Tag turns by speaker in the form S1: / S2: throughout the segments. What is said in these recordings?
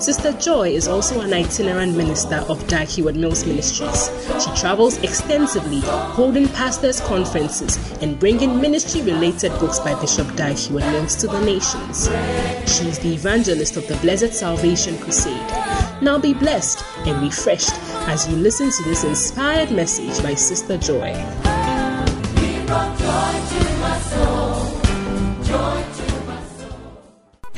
S1: Sister Joy is also an itinerant minister of Heward Mills Ministries. She travels extensively, holding pastors' conferences and bringing ministry related books by Bishop Heward Mills to the nations. She is the evangelist of the Blessed Salvation Crusade. Now be blessed and refreshed as you listen to this inspired message by Sister Joy.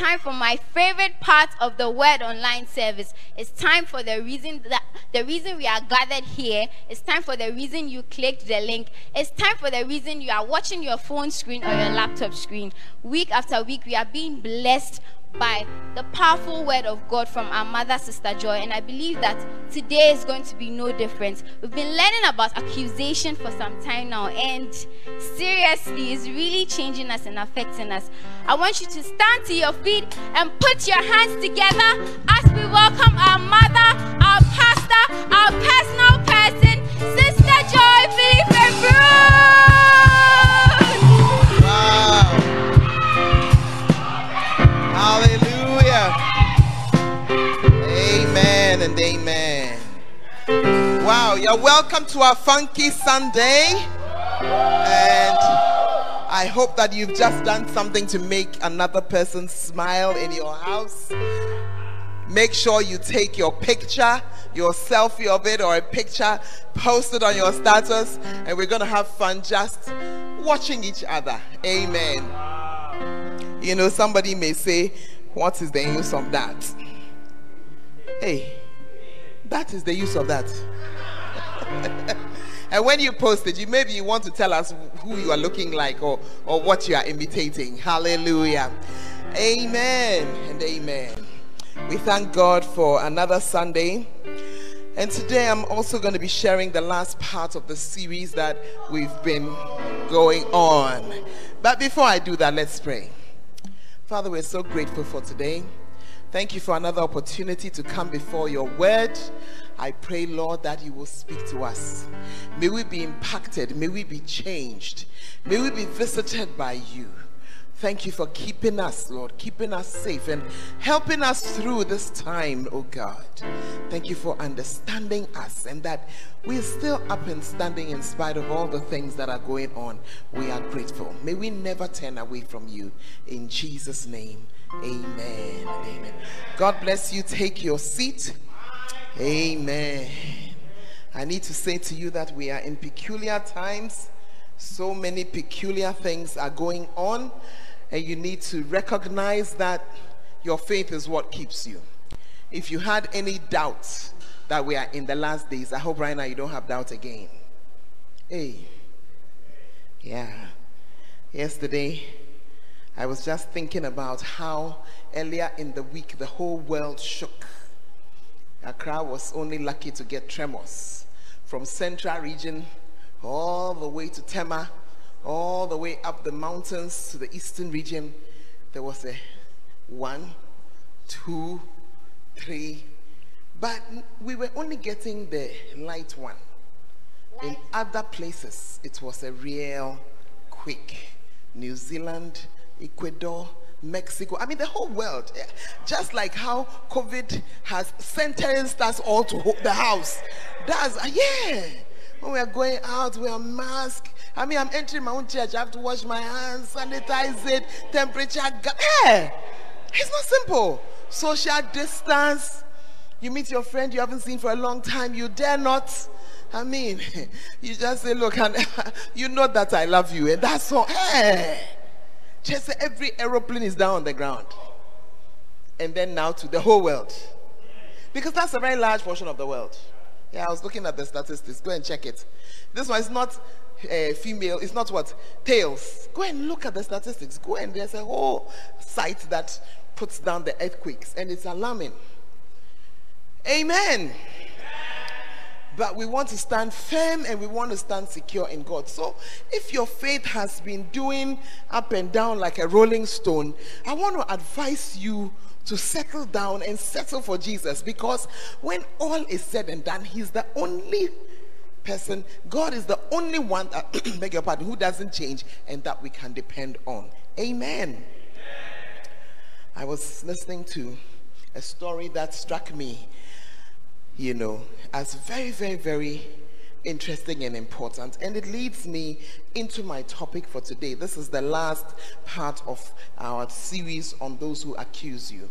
S2: Time for my favorite part of the word online service. It's time for the reason that the reason we are gathered here. It's time for the reason you clicked the link. It's time for the reason you are watching your phone screen or your laptop screen. Week after week, we are being blessed by the powerful word of God from our mother, Sister Joy. And I believe that today is going to be no different. We've been learning about accusation for some time now, and seriously, it's really changing us and affecting us. I want you to stand to your feet and put your hands together as we welcome our mother, our
S3: welcome to our funky Sunday. And I hope that you've just done something to make another person smile in your house. Make sure you take your picture, your selfie of it, or a picture, post it on your status, and we're going to have fun just watching each other. Amen. You know, somebody may say, What is the use of that? Hey, that is the use of that. and when you post it, you maybe you want to tell us who you are looking like or, or what you are imitating. Hallelujah. Amen and amen. We thank God for another Sunday. And today I'm also going to be sharing the last part of the series that we've been going on. But before I do that, let's pray. Father, we're so grateful for today. Thank you for another opportunity to come before your word. I pray, Lord, that you will speak to us. May we be impacted. May we be changed. May we be visited by you. Thank you for keeping us, Lord, keeping us safe and helping us through this time, oh God. Thank you for understanding us and that we're still up and standing in spite of all the things that are going on. We are grateful. May we never turn away from you. In Jesus' name, amen. Amen. God bless you. Take your seat. Amen. I need to say to you that we are in peculiar times. So many peculiar things are going on and you need to recognize that your faith is what keeps you. If you had any doubts that we are in the last days, I hope right now you don't have doubt again. Hey, yeah. Yesterday, I was just thinking about how earlier in the week the whole world shook. Accra was only lucky to get tremors from central region all the way to Tema all the way up the mountains to the eastern region, there was a one, two, three, but we were only getting the light one. In other places, it was a real quick. New Zealand, Ecuador, Mexico, I mean, the whole world. Eh, just like how COVID has sentenced us all to the house. That's, uh, yeah. When we are going out, we are masked I mean, I'm entering my own church. I have to wash my hands, sanitize it, temperature. Hey, eh. it's not simple. Social distance. You meet your friend you haven't seen for a long time. You dare not. I mean, you just say, look, and you know that I love you. And that's all. Hey, just every aeroplane is down on the ground. And then now to the whole world. Because that's a very large portion of the world. Yeah, I was looking at the statistics. Go and check it. This one is not uh, female, it's not what? Tails. Go and look at the statistics. Go and there's a whole site that puts down the earthquakes and it's alarming. Amen. But we want to stand firm and we want to stand secure in God. So, if your faith has been doing up and down like a rolling stone, I want to advise you to settle down and settle for Jesus because when all is said and done, He's the only person, God is the only one that, beg your pardon, who doesn't change and that we can depend on. Amen. I was listening to a story that struck me, you know, as very, very, very interesting and important. And it leads me into my topic for today. This is the last part of our series on those who accuse you.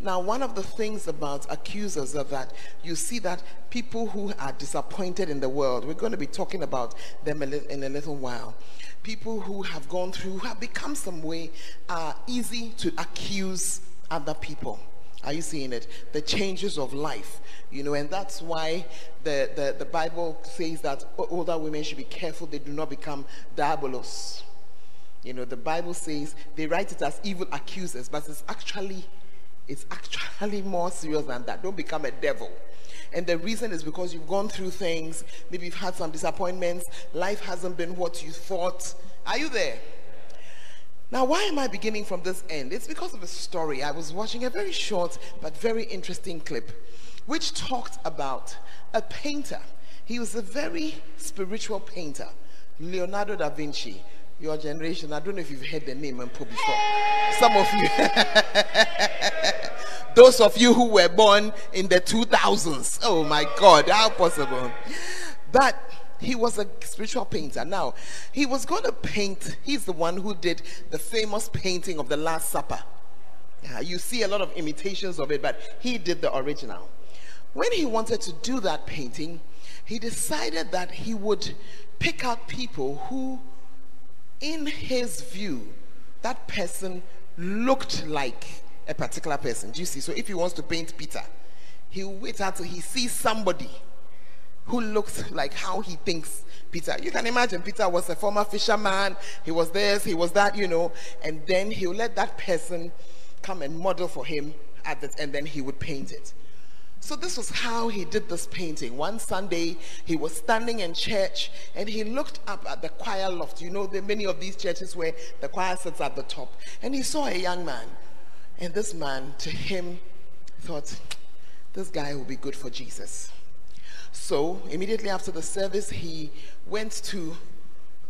S3: Now, one of the things about accusers are that you see that people who are disappointed in the world, we're going to be talking about them in a little while. People who have gone through, who have become some way, are easy to accuse other people. Are you seeing it? The changes of life, you know, and that's why the, the, the Bible says that older women should be careful they do not become diabolos. You know, the Bible says they write it as evil accusers, but it's actually it's actually more serious than that. Don't become a devil. And the reason is because you've gone through things, maybe you've had some disappointments, life hasn't been what you thought. Are you there? Now, why am I beginning from this end? It's because of a story. I was watching a very short but very interesting clip which talked about a painter. He was a very spiritual painter, Leonardo da Vinci. Your generation, I don't know if you've heard the name Mpo before. Some of you. Those of you who were born in the 2000s. Oh my God, how possible? But he was a spiritual painter. Now, he was going to paint, he's the one who did the famous painting of the Last Supper. Yeah, you see a lot of imitations of it, but he did the original. When he wanted to do that painting, he decided that he would pick out people who, in his view, that person looked like a particular person. Do you see? So if he wants to paint Peter, he'll wait until he sees somebody who looks like how he thinks Peter. You can imagine Peter was a former fisherman, he was this, he was that, you know, and then he'll let that person come and model for him at the, and then he would paint it. So this was how he did this painting. One Sunday, he was standing in church and he looked up at the choir loft. You know, many of these churches where the choir sits at the top. And he saw a young man. And this man, to him, thought, this guy will be good for Jesus. So immediately after the service, he went to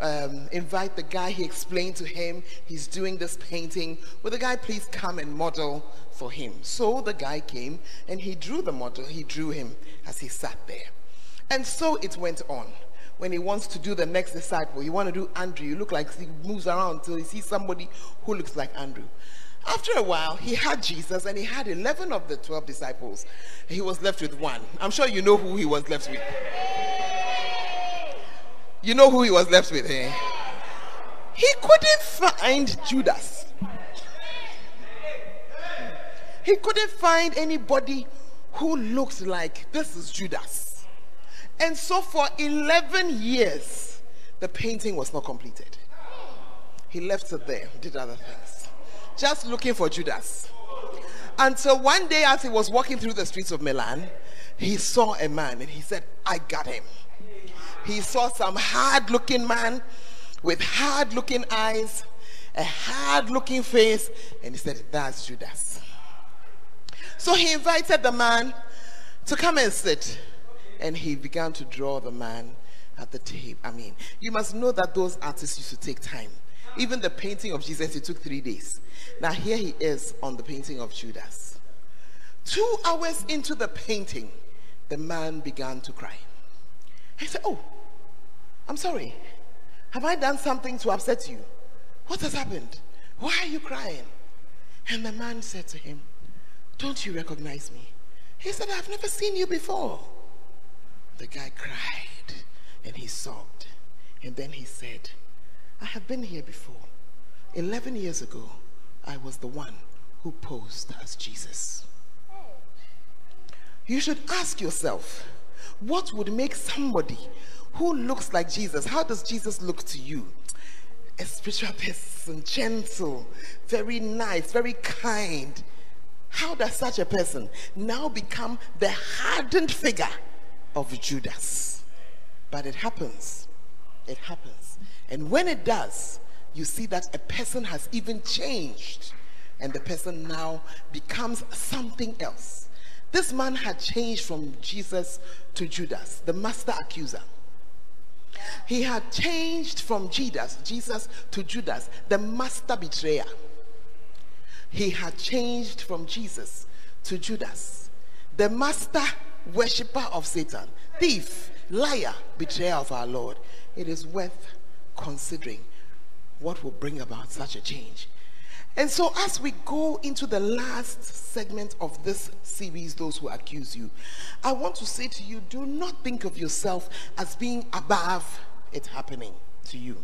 S3: um, invite the guy. He explained to him he's doing this painting. Will the guy please come and model for him? So the guy came and he drew the model. He drew him as he sat there. And so it went on. When he wants to do the next disciple, you want to do Andrew. You look like he moves around until he sees somebody who looks like Andrew. After a while, he had Jesus and he had 11 of the 12 disciples. He was left with one. I'm sure you know who he was left with. You know who he was left with, eh? He couldn't find Judas. He couldn't find anybody who looked like this is Judas. And so for 11 years, the painting was not completed. He left it there, did other things just looking for Judas. And so one day, as he was walking through the streets of Milan, he saw a man and he said, I got him. He saw some hard looking man with hard looking eyes, a hard looking face, and he said, That's Judas. So he invited the man to come and sit, and he began to draw the man at the table. I mean, you must know that those artists used to take time. Even the painting of Jesus, it took three days. Now, here he is on the painting of Judas. Two hours into the painting, the man began to cry. He said, Oh, I'm sorry. Have I done something to upset you? What has happened? Why are you crying? And the man said to him, Don't you recognize me? He said, I've never seen you before. The guy cried and he sobbed. And then he said, I have been here before. 11 years ago, I was the one who posed as Jesus. You should ask yourself, what would make somebody who looks like Jesus, how does Jesus look to you? A spiritual person, gentle, very nice, very kind. How does such a person now become the hardened figure of Judas. But it happens. It happens. And when it does, you see that a person has even changed. And the person now becomes something else. This man had changed from Jesus to Judas, the master accuser. He had changed from Jesus, Jesus to Judas, the master betrayer. He had changed from Jesus to Judas, the master worshipper of Satan, thief, liar, betrayer of our Lord. It is worth considering what will bring about such a change. And so, as we go into the last segment of this series, Those Who Accuse You, I want to say to you do not think of yourself as being above it happening to you.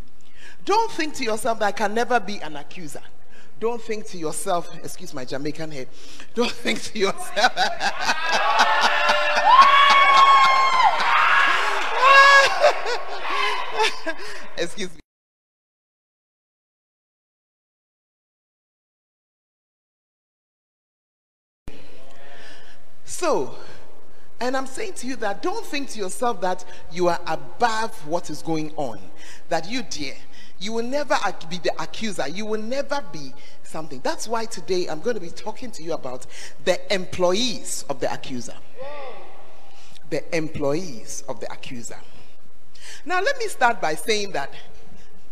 S3: Don't think to yourself that I can never be an accuser. Don't think to yourself, excuse my Jamaican head, don't think to yourself. excuse me. So, and I'm saying to you that don't think to yourself that you are above what is going on. That you, dear, you will never be the accuser. You will never be something. That's why today I'm going to be talking to you about the employees of the accuser. The employees of the accuser. Now, let me start by saying that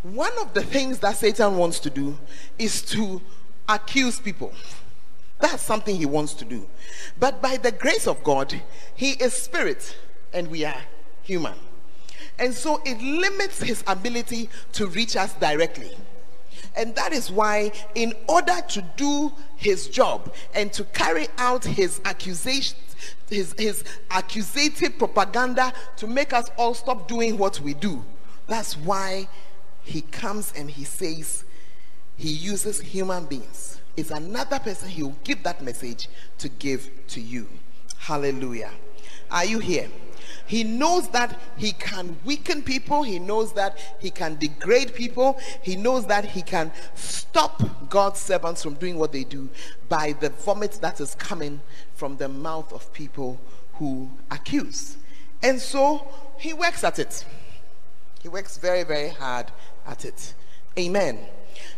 S3: one of the things that Satan wants to do is to accuse people. That's something he wants to do. But by the grace of God, he is spirit and we are human. And so it limits his ability to reach us directly. And that is why, in order to do his job and to carry out his accusation, his, his accusative propaganda to make us all stop doing what we do, that's why he comes and he says he uses human beings is another person he will give that message to give to you. Hallelujah. Are you here? He knows that he can weaken people. He knows that he can degrade people. He knows that he can stop God's servants from doing what they do by the vomit that is coming from the mouth of people who accuse. And so he works at it. He works very, very hard at it. Amen.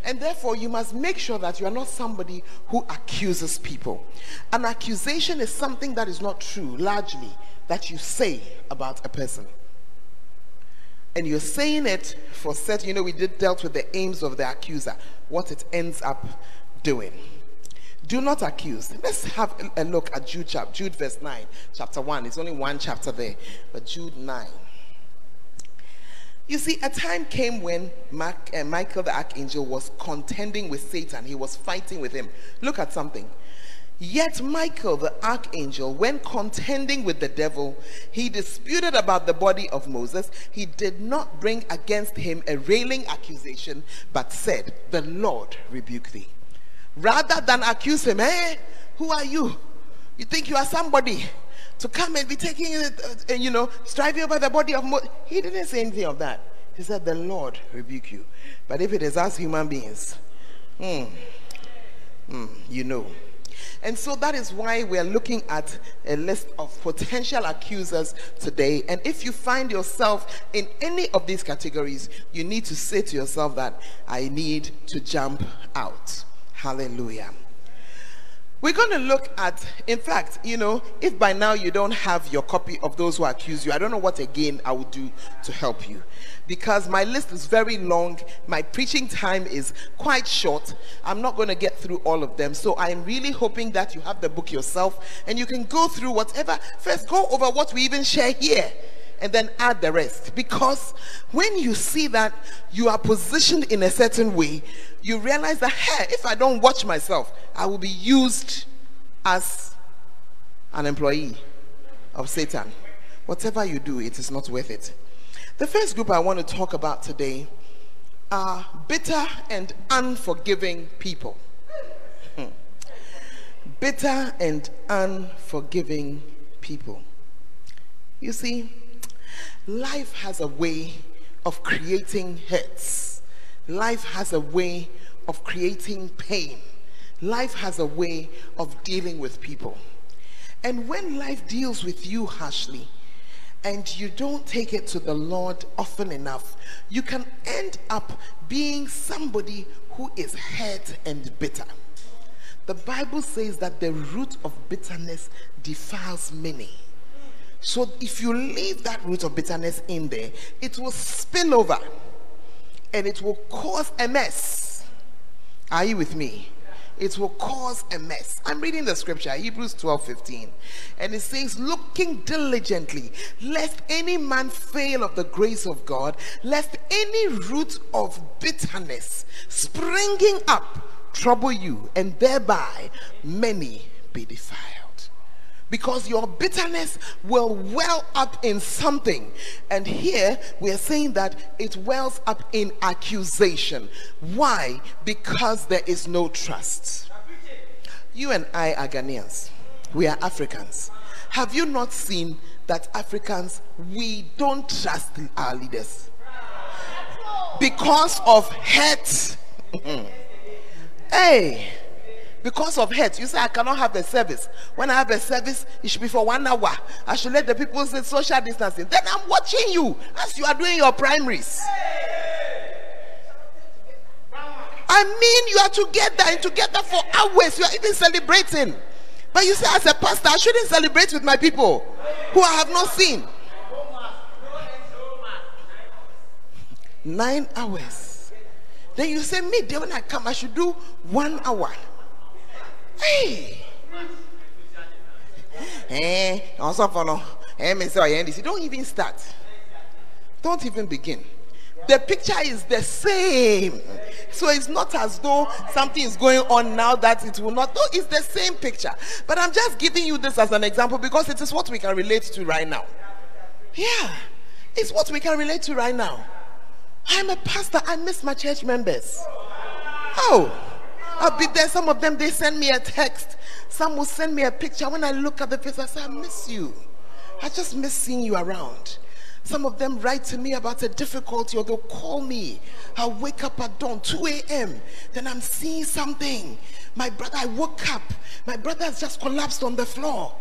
S3: And therefore, you must make sure that you are not somebody who accuses people. An accusation is something that is not true, largely, that you say about a person. And you're saying it for certain. You know, we did dealt with the aims of the accuser, what it ends up doing. Do not accuse. Let's have a look at Jude, chapter, Jude verse 9, chapter 1. It's only one chapter there, but Jude 9. You see, a time came when Mark, uh, Michael the archangel was contending with Satan. He was fighting with him. Look at something. Yet Michael the archangel, when contending with the devil, he disputed about the body of Moses. He did not bring against him a railing accusation, but said, The Lord rebuke thee. Rather than accuse him, Hey, who are you? You think you are somebody? to come and be taking it, uh, you know, striving over the body of Moses. He didn't say anything of that. He said, The Lord rebuke you. But if it is us human beings, hmm, hmm, you know. And so that is why we are looking at a list of potential accusers today. And if you find yourself in any of these categories, you need to say to yourself that I need to jump out. Hallelujah. We're going to look at, in fact, you know, if by now you don't have your copy of those who accuse you, I don't know what again I would do to help you. Because my list is very long, my preaching time is quite short. I'm not going to get through all of them. So I'm really hoping that you have the book yourself and you can go through whatever. First, go over what we even share here and then add the rest. Because when you see that you are positioned in a certain way, you realize that, hey, if I don't watch myself, I will be used as an employee of Satan. Whatever you do, it is not worth it. The first group I want to talk about today are bitter and unforgiving people. Hmm. Bitter and unforgiving people. You see, life has a way of creating hurts. Life has a way of creating pain. Life has a way of dealing with people. And when life deals with you harshly, and you don't take it to the Lord often enough, you can end up being somebody who is hurt and bitter. The Bible says that the root of bitterness defiles many. So if you leave that root of bitterness in there, it will spill over and it will cause a mess. Are you with me? It will cause a mess. I'm reading the scripture, Hebrews 12 15. And it says, Looking diligently, lest any man fail of the grace of God, lest any root of bitterness springing up trouble you, and thereby many be defiled because your bitterness will well up in something. And here we are saying that it wells up in accusation. Why? Because there is no trust. You and I are Ghanaians, we are Africans. Have you not seen that Africans, we don't trust our leaders? Because of hate. hey because of hate. You say, I cannot have a service. When I have a service, it should be for one hour. I should let the people say social distancing. Then I'm watching you as you are doing your primaries. I mean, you are together and together for hours. You are even celebrating. But you say, as a pastor, I shouldn't celebrate with my people who I have not seen. Nine hours. Then you say, me, when I come, I should do one hour. Hey. Eh. Eh, don't even start. Don't even begin. The picture is the same. So it's not as though something is going on now that it will not. No, it's the same picture. But I'm just giving you this as an example because it is what we can relate to right now. Yeah, it's what we can relate to right now. I'm a pastor. I miss my church members. Oh. I'll be there. Some of them, they send me a text. Some will send me a picture. When I look at the face, I say, I miss you. I just miss seeing you around. Some of them write to me about a difficulty or they'll call me. I'll wake up at dawn, 2 a.m. Then I'm seeing something. My brother, I woke up. My brother has just collapsed on the floor.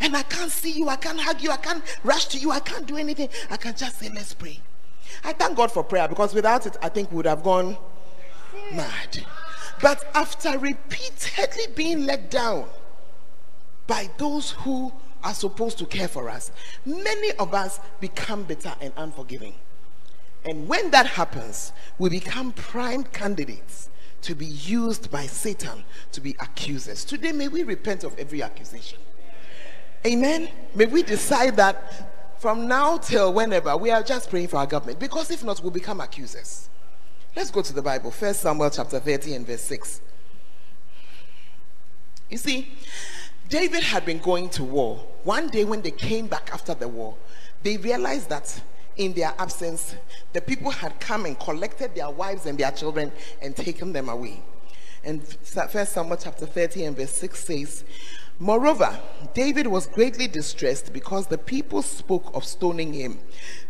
S3: And I can't see you. I can't hug you. I can't rush to you. I can't do anything. I can just say, let's pray. I thank God for prayer because without it, I think we would have gone mad. But after repeatedly being let down by those who are supposed to care for us, many of us become bitter and unforgiving. And when that happens, we become prime candidates to be used by Satan to be accusers. Today, may we repent of every accusation. Amen. May we decide that from now till whenever we are just praying for our government, because if not, we'll become accusers. Let's go to the Bible. First Samuel chapter 30 and verse 6. You see, David had been going to war. One day when they came back after the war, they realized that in their absence, the people had come and collected their wives and their children and taken them away. And First Samuel chapter 30 and verse 6 says, Moreover, David was greatly distressed because the people spoke of stoning him.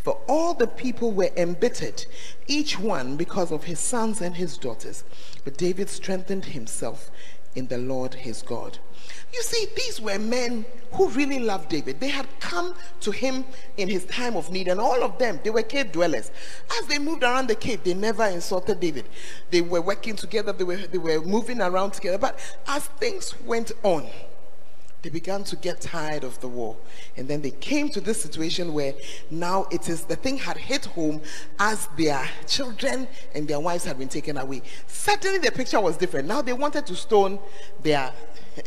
S3: For all the people were embittered, each one because of his sons and his daughters. But David strengthened himself in the Lord his God. You see, these were men who really loved David. They had come to him in his time of need, and all of them, they were cave dwellers. As they moved around the cave, they never insulted David. They were working together, they were, they were moving around together. But as things went on, they began to get tired of the war. And then they came to this situation where now it is the thing had hit home as their children and their wives had been taken away. Certainly the picture was different. Now they wanted to stone their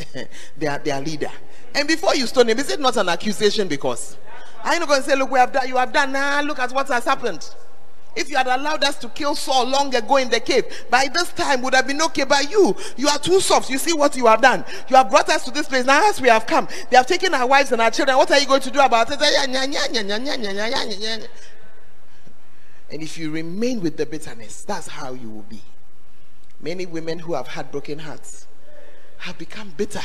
S3: their, their leader. And before you stone him, is it not an accusation? Because I'm not going to say, look, we have done, you have done, now nah, look at what has happened. If you had allowed us to kill Saul long ago in the cave, by this time would have been okay. But you, you are too soft. You see what you have done. You have brought us to this place. Now, as we have come, they have taken our wives and our children. What are you going to do about it? And if you remain with the bitterness, that's how you will be. Many women who have had broken hearts have become bitter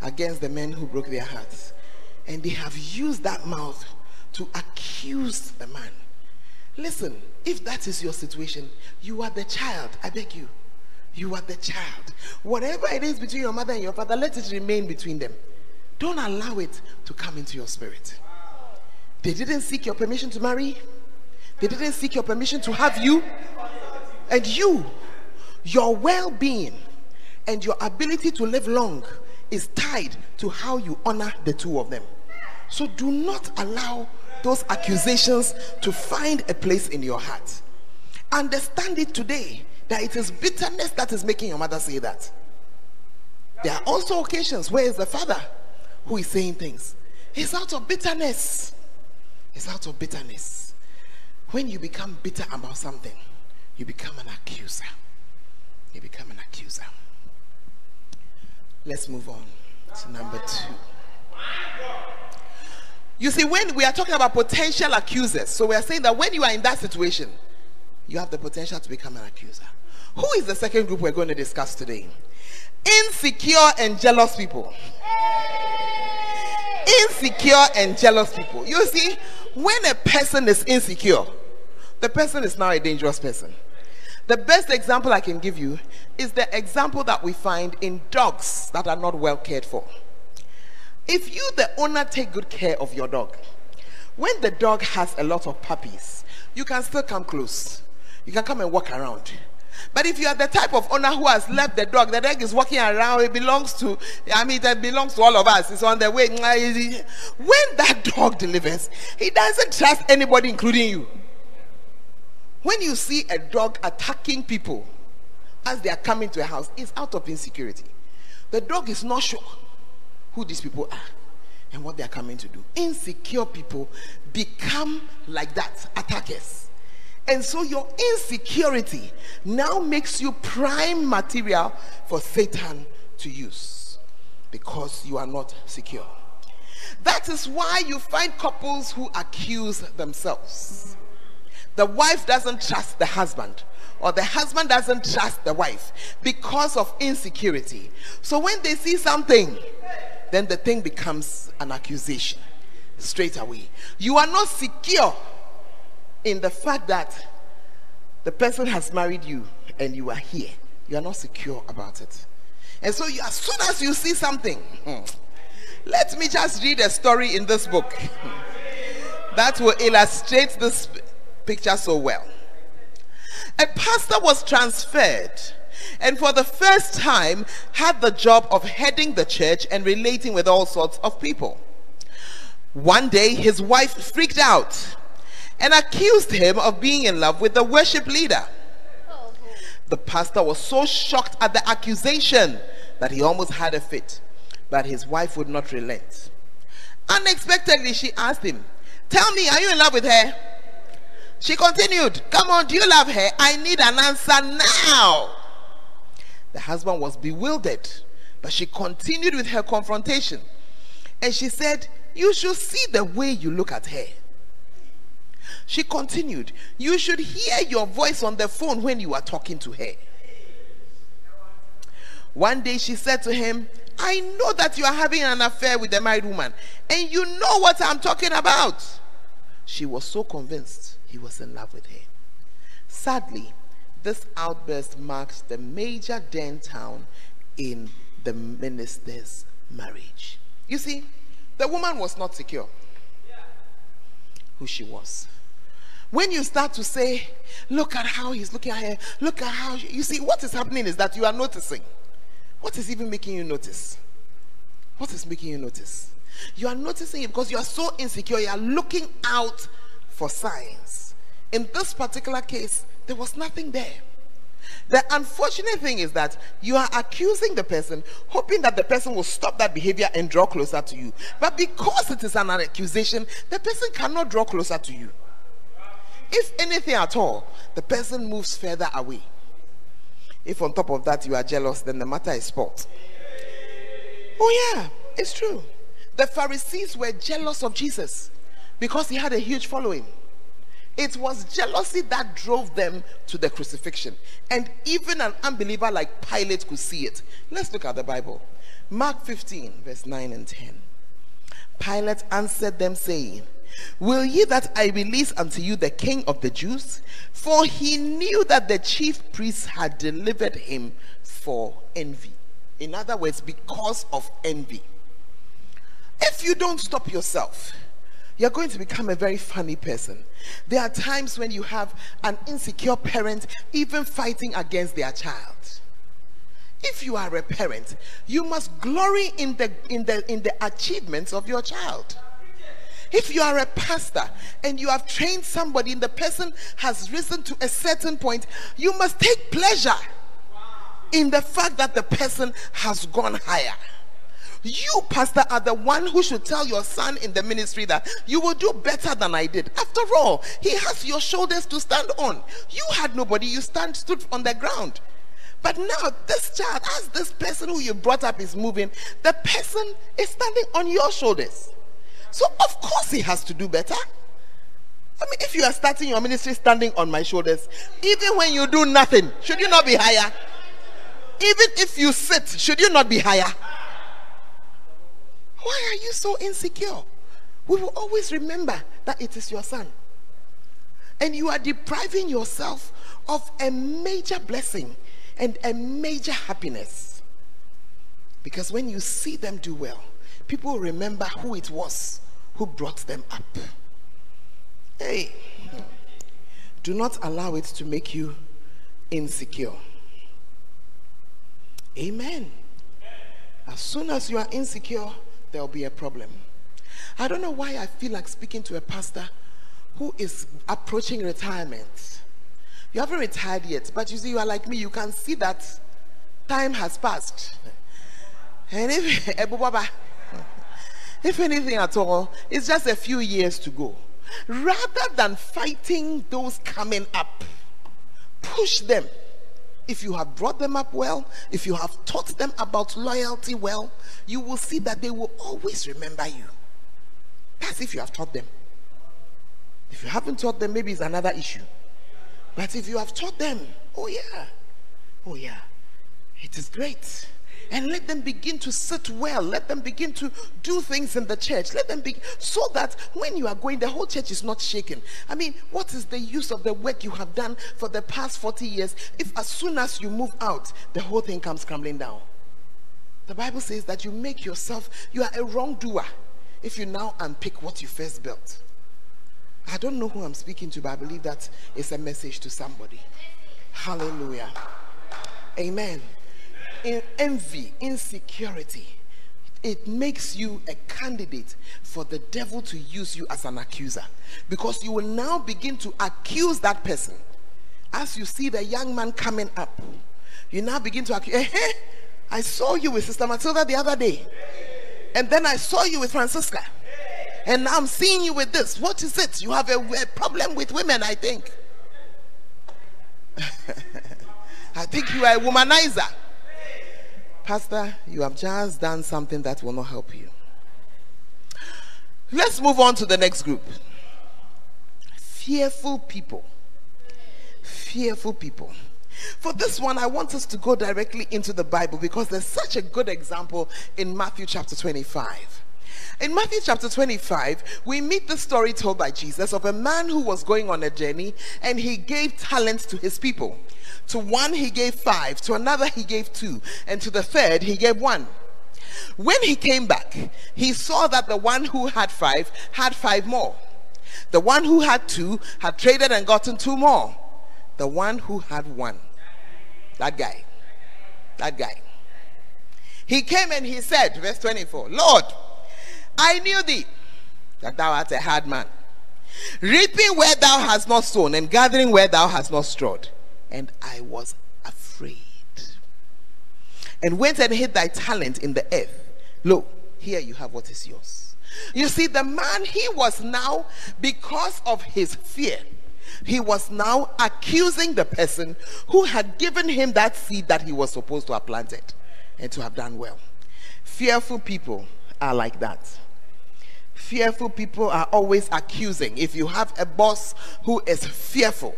S3: against the men who broke their hearts. And they have used that mouth to accuse the man. Listen, if that is your situation, you are the child. I beg you. You are the child. Whatever it is between your mother and your father, let it remain between them. Don't allow it to come into your spirit. They didn't seek your permission to marry. They didn't seek your permission to have you. And you, your well being and your ability to live long is tied to how you honor the two of them. So do not allow those accusations to find a place in your heart. Understand it today that it is bitterness that is making your mother say that. There are also occasions where it's the father who is saying things. It's out of bitterness. It's out of bitterness. When you become bitter about something, you become an accuser. You become an accuser. Let's move on to number two. You see, when we are talking about potential accusers, so we are saying that when you are in that situation, you have the potential to become an accuser. Who is the second group we're going to discuss today? Insecure and jealous people. Insecure and jealous people. You see, when a person is insecure, the person is now a dangerous person. The best example I can give you is the example that we find in dogs that are not well cared for. If you, the owner, take good care of your dog, when the dog has a lot of puppies, you can still come close. You can come and walk around. But if you are the type of owner who has left the dog, the dog is walking around, it belongs to, I mean, it belongs to all of us. It's on the way. When that dog delivers, he doesn't trust anybody, including you. When you see a dog attacking people as they are coming to a house, it's out of insecurity. The dog is not sure who these people are and what they are coming to do. Insecure people become like that, attackers. And so your insecurity now makes you prime material for Satan to use because you are not secure. That is why you find couples who accuse themselves. The wife doesn't trust the husband, or the husband doesn't trust the wife because of insecurity. So when they see something, then the thing becomes an accusation straight away. You are not secure in the fact that the person has married you and you are here. You are not secure about it. And so, you, as soon as you see something, hmm, let me just read a story in this book that will illustrate this picture so well. A pastor was transferred and for the first time had the job of heading the church and relating with all sorts of people. One day, his wife freaked out and accused him of being in love with the worship leader. The pastor was so shocked at the accusation that he almost had a fit, but his wife would not relent. Unexpectedly, she asked him, Tell me, are you in love with her? She continued, Come on, do you love her? I need an answer now. The husband was bewildered, but she continued with her confrontation. And she said, You should see the way you look at her. She continued, You should hear your voice on the phone when you are talking to her. One day she said to him, I know that you are having an affair with a married woman, and you know what I'm talking about. She was so convinced he was in love with her. Sadly, this outburst marks the major downtown in the minister's marriage. You see, the woman was not secure who she was. When you start to say, look at how he's looking at her, look at how, you see, what is happening is that you are noticing. What is even making you notice? What is making you notice? You are noticing it because you are so insecure, you are looking out for signs. In this particular case, there was nothing there. The unfortunate thing is that you are accusing the person, hoping that the person will stop that behavior and draw closer to you. But because it is an accusation, the person cannot draw closer to you. If anything at all, the person moves further away. If on top of that you are jealous, then the matter is spot. Oh, yeah, it's true. The Pharisees were jealous of Jesus because he had a huge following. It was jealousy that drove them to the crucifixion. And even an unbeliever like Pilate could see it. Let's look at the Bible. Mark 15, verse 9 and 10. Pilate answered them, saying, Will ye that I release unto you the king of the Jews? For he knew that the chief priests had delivered him for envy. In other words, because of envy. If you don't stop yourself You're going to become a very funny person. There are times when you have an insecure parent even fighting against their child. If you are a parent, you must glory in the in the in the achievements of your child. If you are a pastor and you have trained somebody and the person has risen to a certain point, you must take pleasure in the fact that the person has gone higher. You, pastor, are the one who should tell your son in the ministry that you will do better than I did. After all, he has your shoulders to stand on. You had nobody, you stand stood on the ground. But now, this child, as this person who you brought up is moving, the person is standing on your shoulders. So, of course, he has to do better. I mean, if you are starting your ministry standing on my shoulders, even when you do nothing, should you not be higher? Even if you sit, should you not be higher? Why are you so insecure? We will always remember that it is your son. And you are depriving yourself of a major blessing and a major happiness. Because when you see them do well, people remember who it was who brought them up. Hey, do not allow it to make you insecure. Amen. As soon as you are insecure, there'll be a problem. I don't know why I feel like speaking to a pastor who is approaching retirement. You haven't retired yet, but you see, you are like me, you can see that time has passed. And if, if anything at all, it's just a few years to go. Rather than fighting those coming up, push them if you have brought them up well, if you have taught them about loyalty well, you will see that they will always remember you. That's if you have taught them. If you haven't taught them, maybe it's another issue. But if you have taught them, oh yeah, oh yeah, it is great and let them begin to sit well. Let them begin to do things in the church. Let them be so that when you are going, the whole church is not shaken. I mean, what is the use of the work you have done for the past 40 years if as soon as you move out, the whole thing comes crumbling down? The Bible says that you make yourself, you are a wrongdoer if you now unpick what you first built. I don't know who I'm speaking to, but I believe that is a message to somebody. Hallelujah. Amen in envy, insecurity, it makes you a candidate for the devil to use you as an accuser because you will now begin to accuse that person. As you see the young man coming up, you now begin to accuse, hey, I saw you with Sister Matilda the other day, and then I saw you with Francisca, and now I'm seeing you with this. What is it? You have a, a problem with women, I think. I think you are a womanizer. Pastor, you have just done something that will not help you. Let's move on to the next group. Fearful people. Fearful people. For this one, I want us to go directly into the Bible because there's such a good example in Matthew chapter 25. In Matthew chapter 25, we meet the story told by Jesus of a man who was going on a journey and he gave talents to his people. To one he gave five, to another he gave two, and to the third he gave one. When he came back, he saw that the one who had five had five more. The one who had two had traded and gotten two more. The one who had one, that guy, that guy. He came and he said, verse 24, Lord, I knew thee that thou art a hard man, reaping where thou hast not sown and gathering where thou hast not strawed and I was afraid. And went and hid thy talent in the earth. Lo, here you have what is yours. You see, the man, he was now, because of his fear, he was now accusing the person who had given him that seed that he was supposed to have planted and to have done well. Fearful people are like that. Fearful people are always accusing. If you have a boss who is fearful,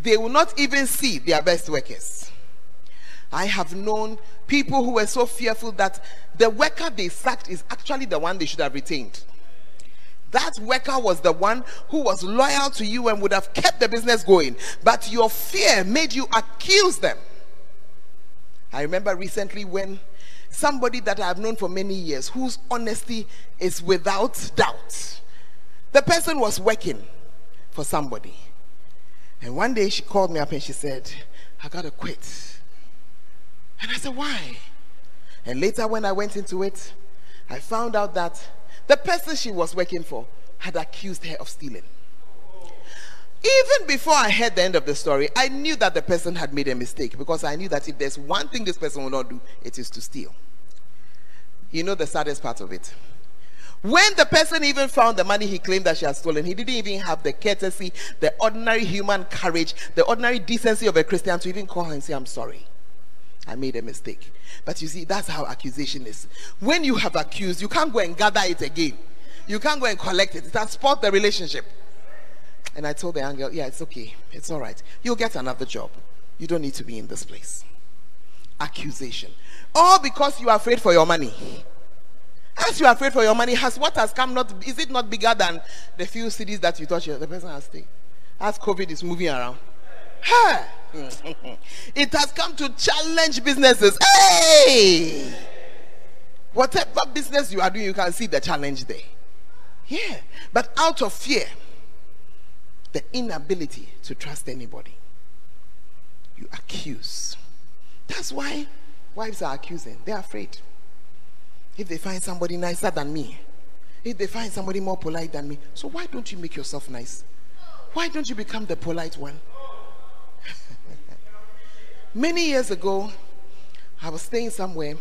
S3: they will not even see their best workers. I have known people who were so fearful that the worker they sacked is actually the one they should have retained. That worker was the one who was loyal to you and would have kept the business going, but your fear made you accuse them. I remember recently when somebody that I have known for many years, whose honesty is without doubt, The person was working for somebody. And one day she called me up and she said, I gotta quit. And I said, Why? And later, when I went into it, I found out that the person she was working for had accused her of stealing. Even before I heard the end of the story, I knew that the person had made a mistake because I knew that if there's one thing this person will not do, it is to steal. You know the saddest part of it? When the person even found the money he claimed that she had stolen, he didn't even have the courtesy, the ordinary human courage, the ordinary decency of a Christian to even call her and say, I'm sorry. I made a mistake. But you see, that's how accusation is. When you have accused, you can't go and gather it again. You can't go and collect it. It has spoiled the relationship. And I told the girl, Yeah, it's okay. It's all right. You'll get another job. You don't need to be in this place. Accusation. All because you are afraid for your money. As you are afraid for your money, has what has come not is it not bigger than the few cedis that you thought the person has taken? As COVID is moving around. It has come to challenge businesses. Hey! Whatever business you are doing, you can see the challenge there. Yeah. But out of fear, the inability to trust anybody, you accuse. That's why wives are accusing. They're afraid. If they find somebody nicer than me, if they find somebody more polite than me, so why don't you make yourself nice? Why don't you become the polite one? Many years ago, I was staying somewhere,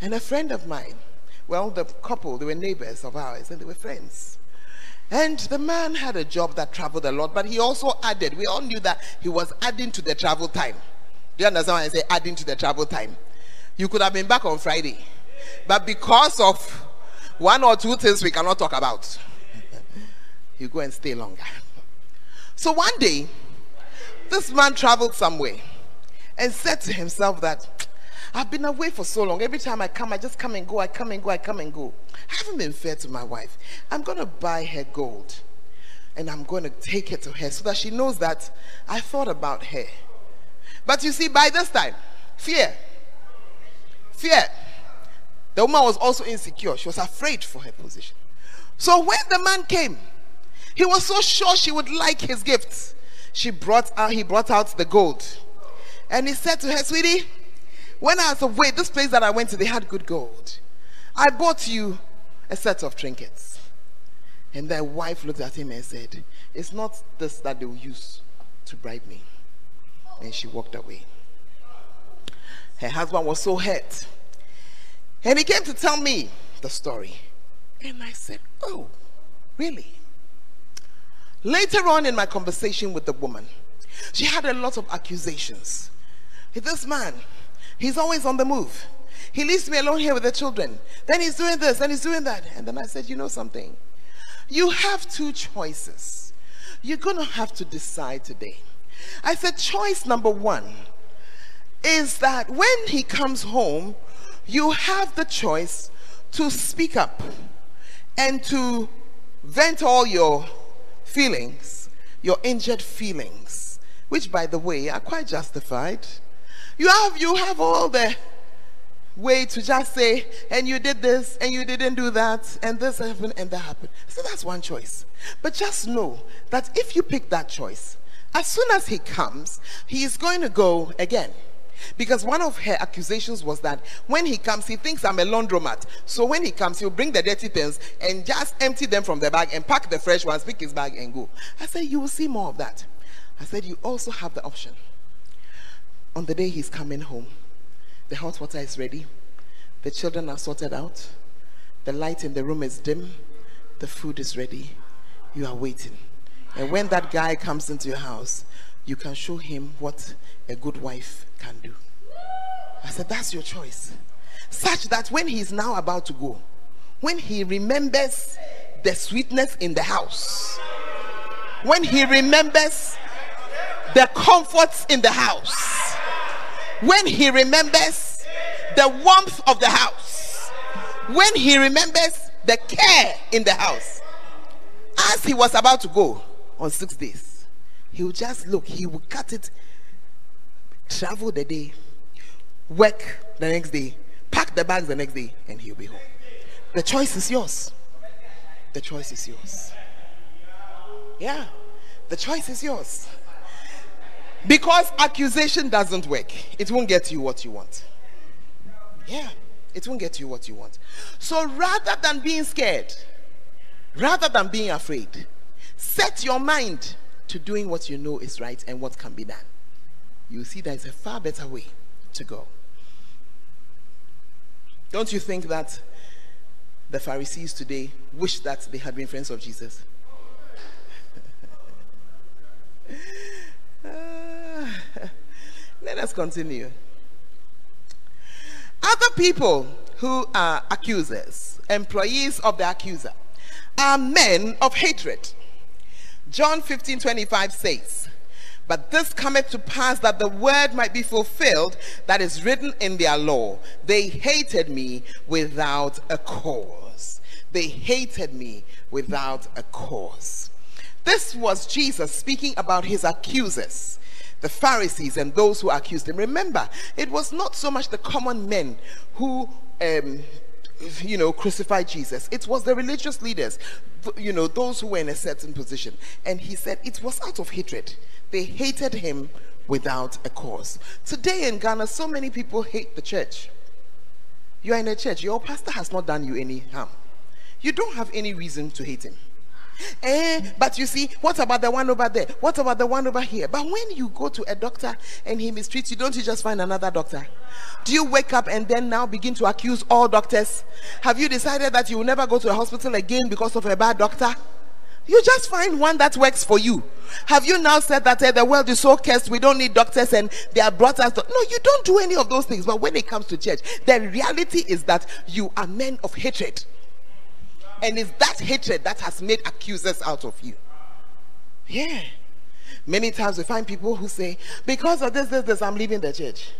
S3: and a friend of mine, well, the couple, they were neighbors of ours, and they were friends. And the man had a job that traveled a lot, but he also added, we all knew that he was adding to the travel time. Do you understand when I say adding to the travel time? You could have been back on Friday, but because of one or two things we cannot talk about, you go and stay longer. So one day, this man traveled somewhere and said to himself that I've been away for so long. Every time I come, I just come and go, I come and go, I come and go. I haven't been fair to my wife. I'm going to buy her gold and I'm going to take it to her so that she knows that I thought about her. But you see, by this time, fear. Fear. The woman was also insecure. She was afraid for her position. So when the man came, he was so sure she would like his gifts. She brought out, he brought out the gold. And he said to her, Sweetie, when I was away, this place that I went to, they had good gold. I bought you a set of trinkets. And their wife looked at him and said, It's not this that they will use to bribe me. And she walked away. Her husband was so hurt. And he came to tell me the story. And I said, Oh, really? Later on in my conversation with the woman, she had a lot of accusations. This man, he's always on the move. He leaves me alone here with the children. Then he's doing this and he's doing that. And then I said, You know something? You have two choices. You're going to have to decide today. I said, Choice number one is that when he comes home, you have the choice to speak up and to vent all your feelings, your injured feelings, which, by the way, are quite justified. You have you have all the way to just say, and you did this, and you didn't do that, and this happened, and that happened. So that's one choice. But just know that if you pick that choice, as soon as he comes, he is going to go again. Because one of her accusations was that when he comes, he thinks I'm a laundromat. So when he comes, he'll bring the dirty things and just empty them from the bag and pack the fresh ones, pick his bag and go. I said, You will see more of that. I said, You also have the option on the day he's coming home, the hot water is ready, the children are sorted out, the light in the room is dim, the food is ready, you are waiting. And when that guy comes into your house, you can show him what a good wife can do. I said, That's your choice. Such that when he's now about to go, when he remembers the sweetness in the house, when he remembers the comforts in the house, when he remembers the warmth of the house, when he remembers the care in the house, as he was about to go on six days, he will just look, he will cut it, travel the day, work the next day, pack the bags the next day, and he'll be home. The choice is yours. The choice is yours. Yeah. The choice is yours. Because accusation doesn't work, it won't get you what you want. Yeah, it won't get you what you want. So rather than being scared, rather than being afraid, set your mind to doing what you know is right and what can be done. You see, there is a far better way to go. Don't you think that the Pharisees today wish that they had been friends of Jesus? let us continue. Other people who are accusers, employees of the accuser, are men of hatred. John 15 25 says, But this cometh to pass that the word might be fulfilled that is written in their law. They hated me without a cause. They hated me without a cause. This was Jesus speaking about his accusers the Pharisees and those who accused him. Remember, it was not so much the common men who, um, you know, crucified Jesus. It was the religious leaders, you know, those who were in a certain position. And he said it was out of hatred. They hated him without a cause. Today in Ghana, so many people hate the church. You are in a church, your pastor has not done you any harm. You don't have any reason to hate him. Eh, but you see, what about the one over there? What about the one over here? But when you go to a doctor and he mistreats you, don't you just find another doctor? Do you wake up and then now begin to accuse all doctors? Have you decided that you will never go to a hospital again because of a bad doctor? You just find one that works for you. Have you now said that uh, the world is so cursed, we don't need doctors and they are brought us? To... No, you don't do any of those things. But when it comes to church, the reality is that you are men of hatred. And it's that hatred that has made accusers out of you. Yeah. Many times we find people who say, because of this, this, this, I'm leaving the church.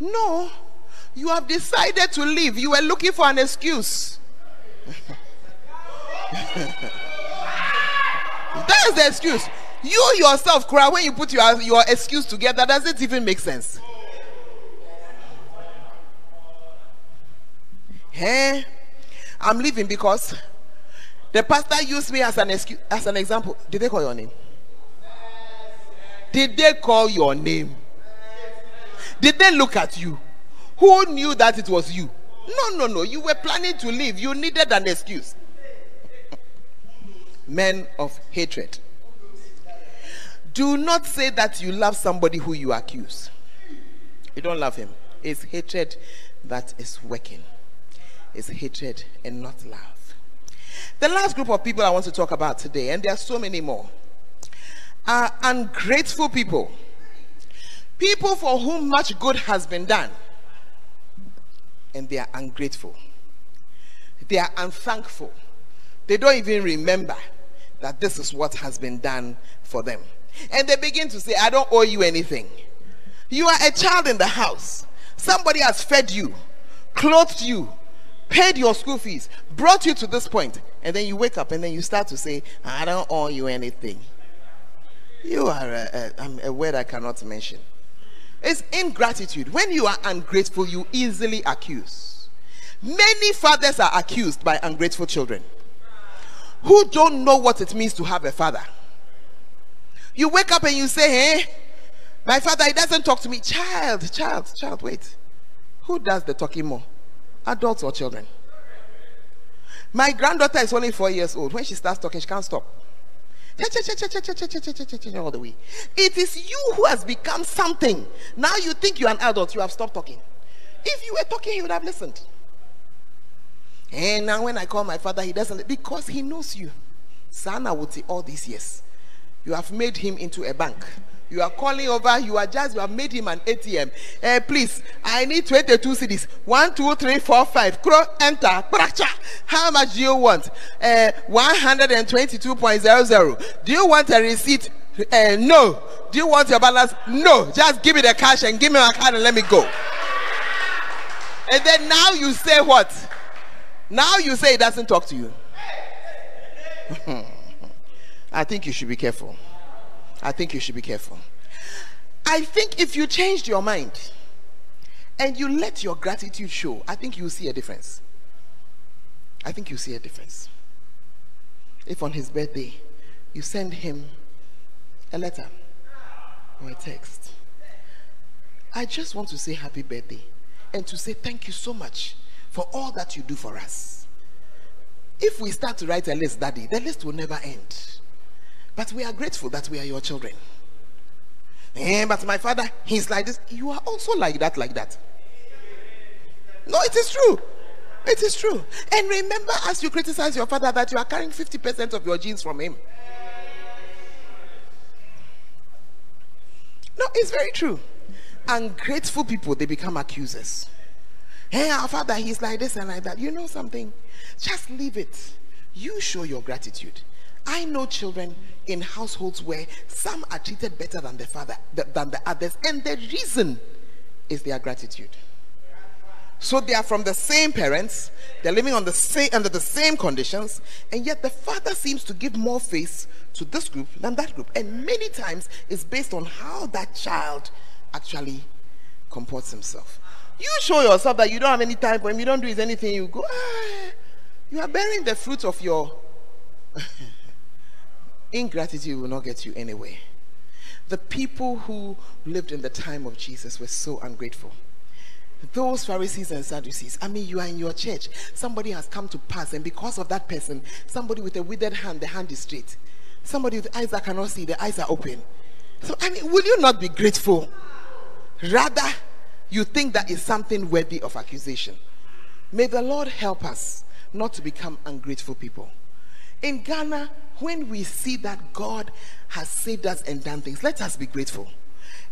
S3: No. You have decided to leave. You were looking for an excuse. that is the excuse. You yourself cry when you put your, your excuse together. Does it even make sense? Hey? I'm leaving because the pastor used me as an excuse, as an example. Did they call your name? Did they call your name? Did they look at you? Who knew that it was you? No, no, no. You were planning to leave. You needed an excuse. Men of hatred. Do not say that you love somebody who you accuse. You don't love him. It's hatred that is working is hatred and not love. The last group of people I want to talk about today, and there are so many more, are ungrateful people. People for whom much good has been done, and they are ungrateful. They are unthankful. They don't even remember that this is what has been done for them. And they begin to say, I don't owe you anything. You are a child in the house. Somebody has fed you, clothed you, paid your school fees, brought you to this point, and then you wake up and then you start to say, I don't owe you anything. You are a, a, a word I cannot mention. It's ingratitude. When you are ungrateful, you easily accuse. Many fathers are accused by ungrateful children who don't know what it means to have a father. You wake up and you say, Hey, my father, he doesn't talk to me. Child, child, child, wait. Who does the talking more? Adults or children. My granddaughter is only four years old. When she starts talking, she can't stop. All the way. It is you who has become something. Now you think you're an adult, you have stopped talking. If you were talking, he would have listened. And now when I call my father, he doesn't because he knows you. Sana would say all these years. You have made him into a bank. You are calling over, you are just, you have made him an ATM. Uh, eh, please, I need 22 cedis. One, two, three, four, five. Crow, enter. How much do you want? Uh, 122.00. Do you want a receipt? Uh, no. Do you want your balance? No. Just give me the cash and give me my card and let me go. And then now you say what? Now you say he doesn't talk to you. I think you should be careful. I think you should be careful. I think if you changed your mind and you let your gratitude show, I think you'll see a difference. I think you'll see a difference. If on his birthday you send him a letter or a text. I just want to say happy birthday and to say thank you so much for all that you do for us. If we start to write a list, Daddy, the list will never end. But we are grateful that we are your children. Eh, but my father, he's like this. You are also like that, like that. No, it is true. It is true. And remember, as you criticize your father, that you are carrying 50% of your genes from him. No, it's very true. Ungrateful people, they become accusers. Hey, our father, he's like this and like that. You know something? Just leave it. You show your gratitude. I know children in households where some are treated better than the father than the others, and the reason is their gratitude. So they are from the same parents, they're living on the same under the same conditions, and yet the father seems to give more face to this group than that group. And many times it's based on how that child actually comports himself. You show yourself that you don't have any time him, you don't do anything, you go, ah, you are bearing the fruit of your ingratitude will not get you anywhere. The people who lived in the time of Jesus were so ungrateful. Those Pharisees and Sadducees, I mean, you are in your church, somebody has come to pass, and because of that person, somebody with a withered hand, the hand is straight. Somebody with eyes that cannot see, the eyes are open. So, I mean, will you not be grateful? Rather, you think that is something worthy of accusation. May the Lord help us not to become ungrateful people. In Ghana, when we see that God has saved us and done things, let us be grateful.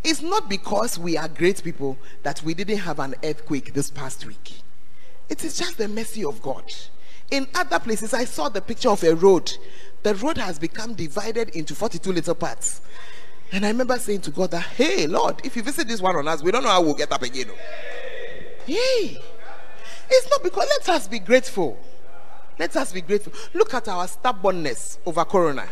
S3: It's not because we are great people that we didn't have an earthquake this past week. It is just the mercy of God. In other places, I saw the picture of a road. The road has become divided into 42 little parts. And I remember saying to God that, hey, Lord, if you visit this one on us, we don't know how we'll get up again. Oh. Hey, it's not because let us be grateful. Let us be grateful. Look at our stubbornness over Corona.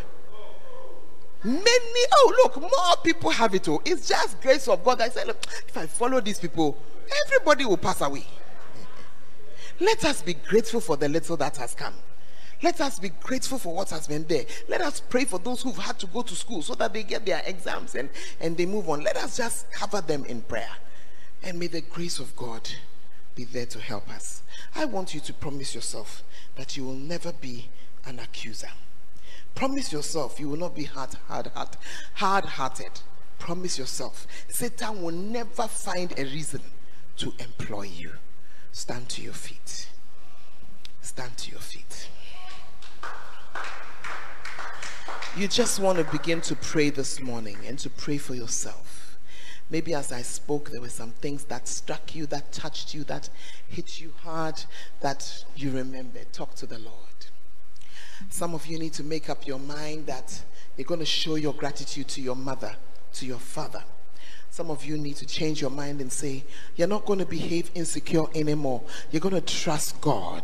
S3: Many, oh, look, more people have it. Oh, it's just grace of God. I said, look, if I follow these people, everybody will pass away. Let us be grateful for the little that has come. Let us be grateful for what has been there. Let us pray for those who've had to go to school so that they get their exams and, and they move on. Let us just cover them in prayer. And may the grace of God be there to help us. I want you to promise yourself that you will never be an accuser. Promise yourself you will not be hard, hard, hard, hard-hearted. Promise yourself Satan will never find a reason to employ you. Stand to your feet. Stand to your feet. You just want to begin to pray this morning and to pray for yourself. Maybe as I spoke, there were some things that struck you, that touched you, that hit you hard, that you remembered. Talk to the Lord. Some of you need to make up your mind that you're going to show your gratitude to your mother, to your father. Some of you need to change your mind and say, You're not going to behave insecure anymore. You're going to trust God.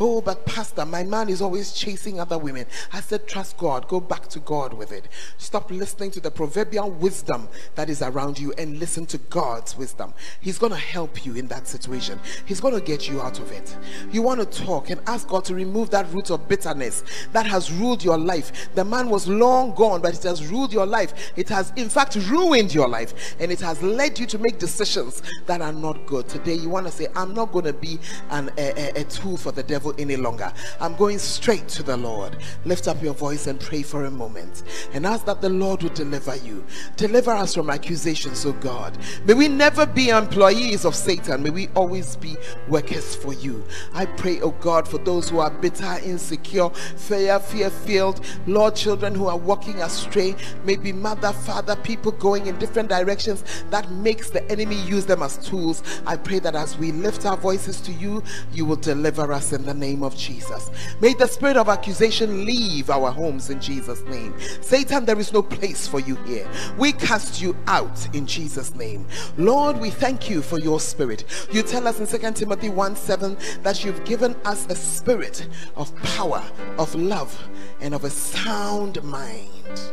S3: Oh, but Pastor, my man is always chasing other women. I said, trust God. Go back to God with it. Stop listening to the proverbial wisdom that is around you and listen to God's wisdom. He's going to help you in that situation, He's going to get you out of it. You want to talk and ask God to remove that root of bitterness that has ruled your life. The man was long gone, but it has ruled your life. It has, in fact, ruined your life and it has led you to make decisions that are not good. Today, you want to say, I'm not going to be an, a, a, a tool for the devil any longer. I'm going straight to the Lord. Lift up your voice and pray for a moment and ask that the Lord would deliver you. Deliver us from accusations, oh God. May we never be employees of Satan. May we always be workers for you. I pray, oh God, for those who are bitter, insecure, fear, fear filled, Lord, children who are walking astray, maybe mother, father, people going in different directions that makes the enemy use them as tools. I pray that as we lift our voices to you, you will deliver us in the name of Jesus. May the spirit of accusation leave our homes in Jesus' name. Satan, there is no place for you here. We cast you out in Jesus' name. Lord, we thank you for your spirit. You tell us in Second Timothy 1 7 that you've given us a spirit of power, of love, and of a sound mind.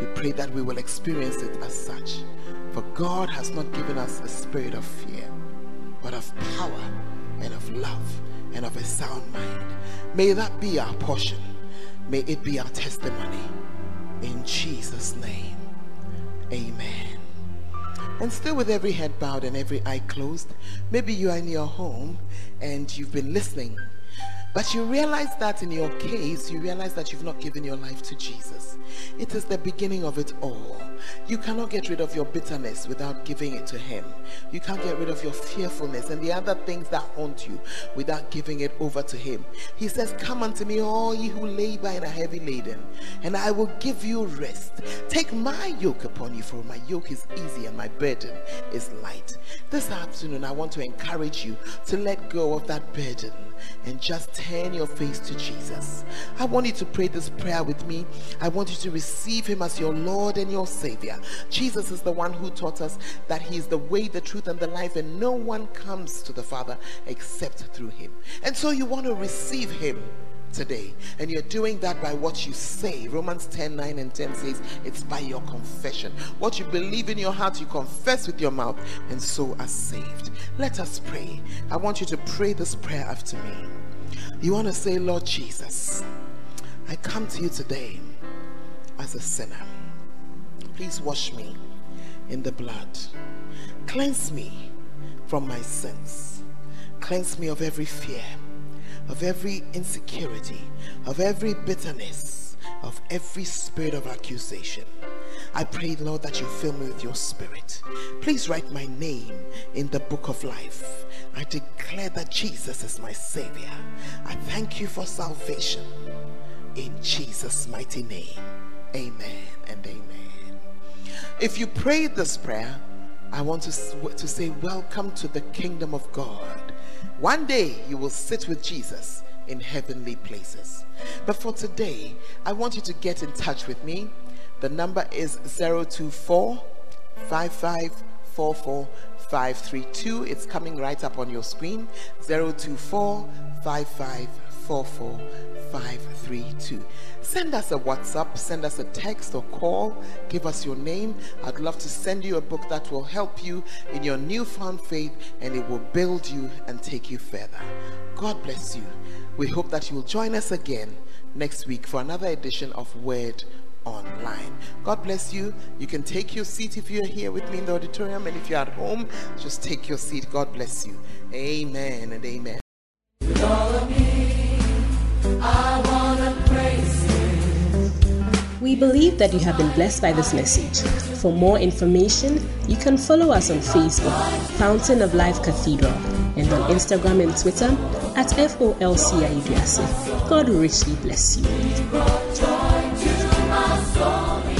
S3: We pray that we will experience it as such. For God has not given us a spirit of fear, but of power and of love and of a sound mind. May that be our portion. May it be our testimony In Jesus' name, amen. And still with every head bowed and every eye closed, maybe you are in your home and you've been listening but you realize that in your case, you realize that you've not given your life to Jesus. It is the beginning of it all. You cannot get rid of your bitterness without giving it to Him. You can't get rid of your fearfulness and the other things that haunt you without giving it over to Him. He says, Come unto me, all ye who labor and are heavy laden, and I will give you rest. Take my yoke upon you, for my yoke is easy and my burden is light. This afternoon, I want to encourage you to let go of that burden and just turn your face to Jesus. I want you to pray this prayer with me. I want you to receive Him as your Lord and your Savior. Jesus is the one who taught us that He is the way, the truth, and the life, and no one comes to the Father except through Him. And so you want to receive Him today. And you're doing that by what you say. Romans 10 9 and 10 says it's by your confession. What you believe in your heart, you confess with your mouth, and so are saved. Let us pray. I want you to pray this prayer after me. You want to say, Lord Jesus, I come to you today as a sinner. Please wash me in the blood. Cleanse me from my sins. Cleanse me of every fear of every insecurity, of every bitterness, of every spirit of accusation. I pray, Lord, that you fill me with your spirit. Please write my name in the book of life. I declare that Jesus is my Savior. I thank you for salvation. In Jesus' mighty name, amen and amen. If you prayed this prayer, I want to, to say, Welcome to the kingdom of God. One day you will sit with Jesus in heavenly places. But for today, I want you to get in touch with me. The number is 024 5544 532. It's coming right up on your screen 024 5544 532. Send us a WhatsApp, send us a text or call, give us your name. I'd love to send you a book that will help you in your newfound faith and it will build you and take you further. God bless you. We hope that you will join us again next week for another edition of Word online. God bless you. You can take your seat if you're here with me in the auditorium, and if you're at home, just take your seat. God bless you. Amen and amen.
S1: We believe that you have been blessed by this message. For more information, you can follow us on Facebook, Fountain of Life Cathedral, and on Instagram and Twitter at FOLCIUDAC. God richly bless you soul.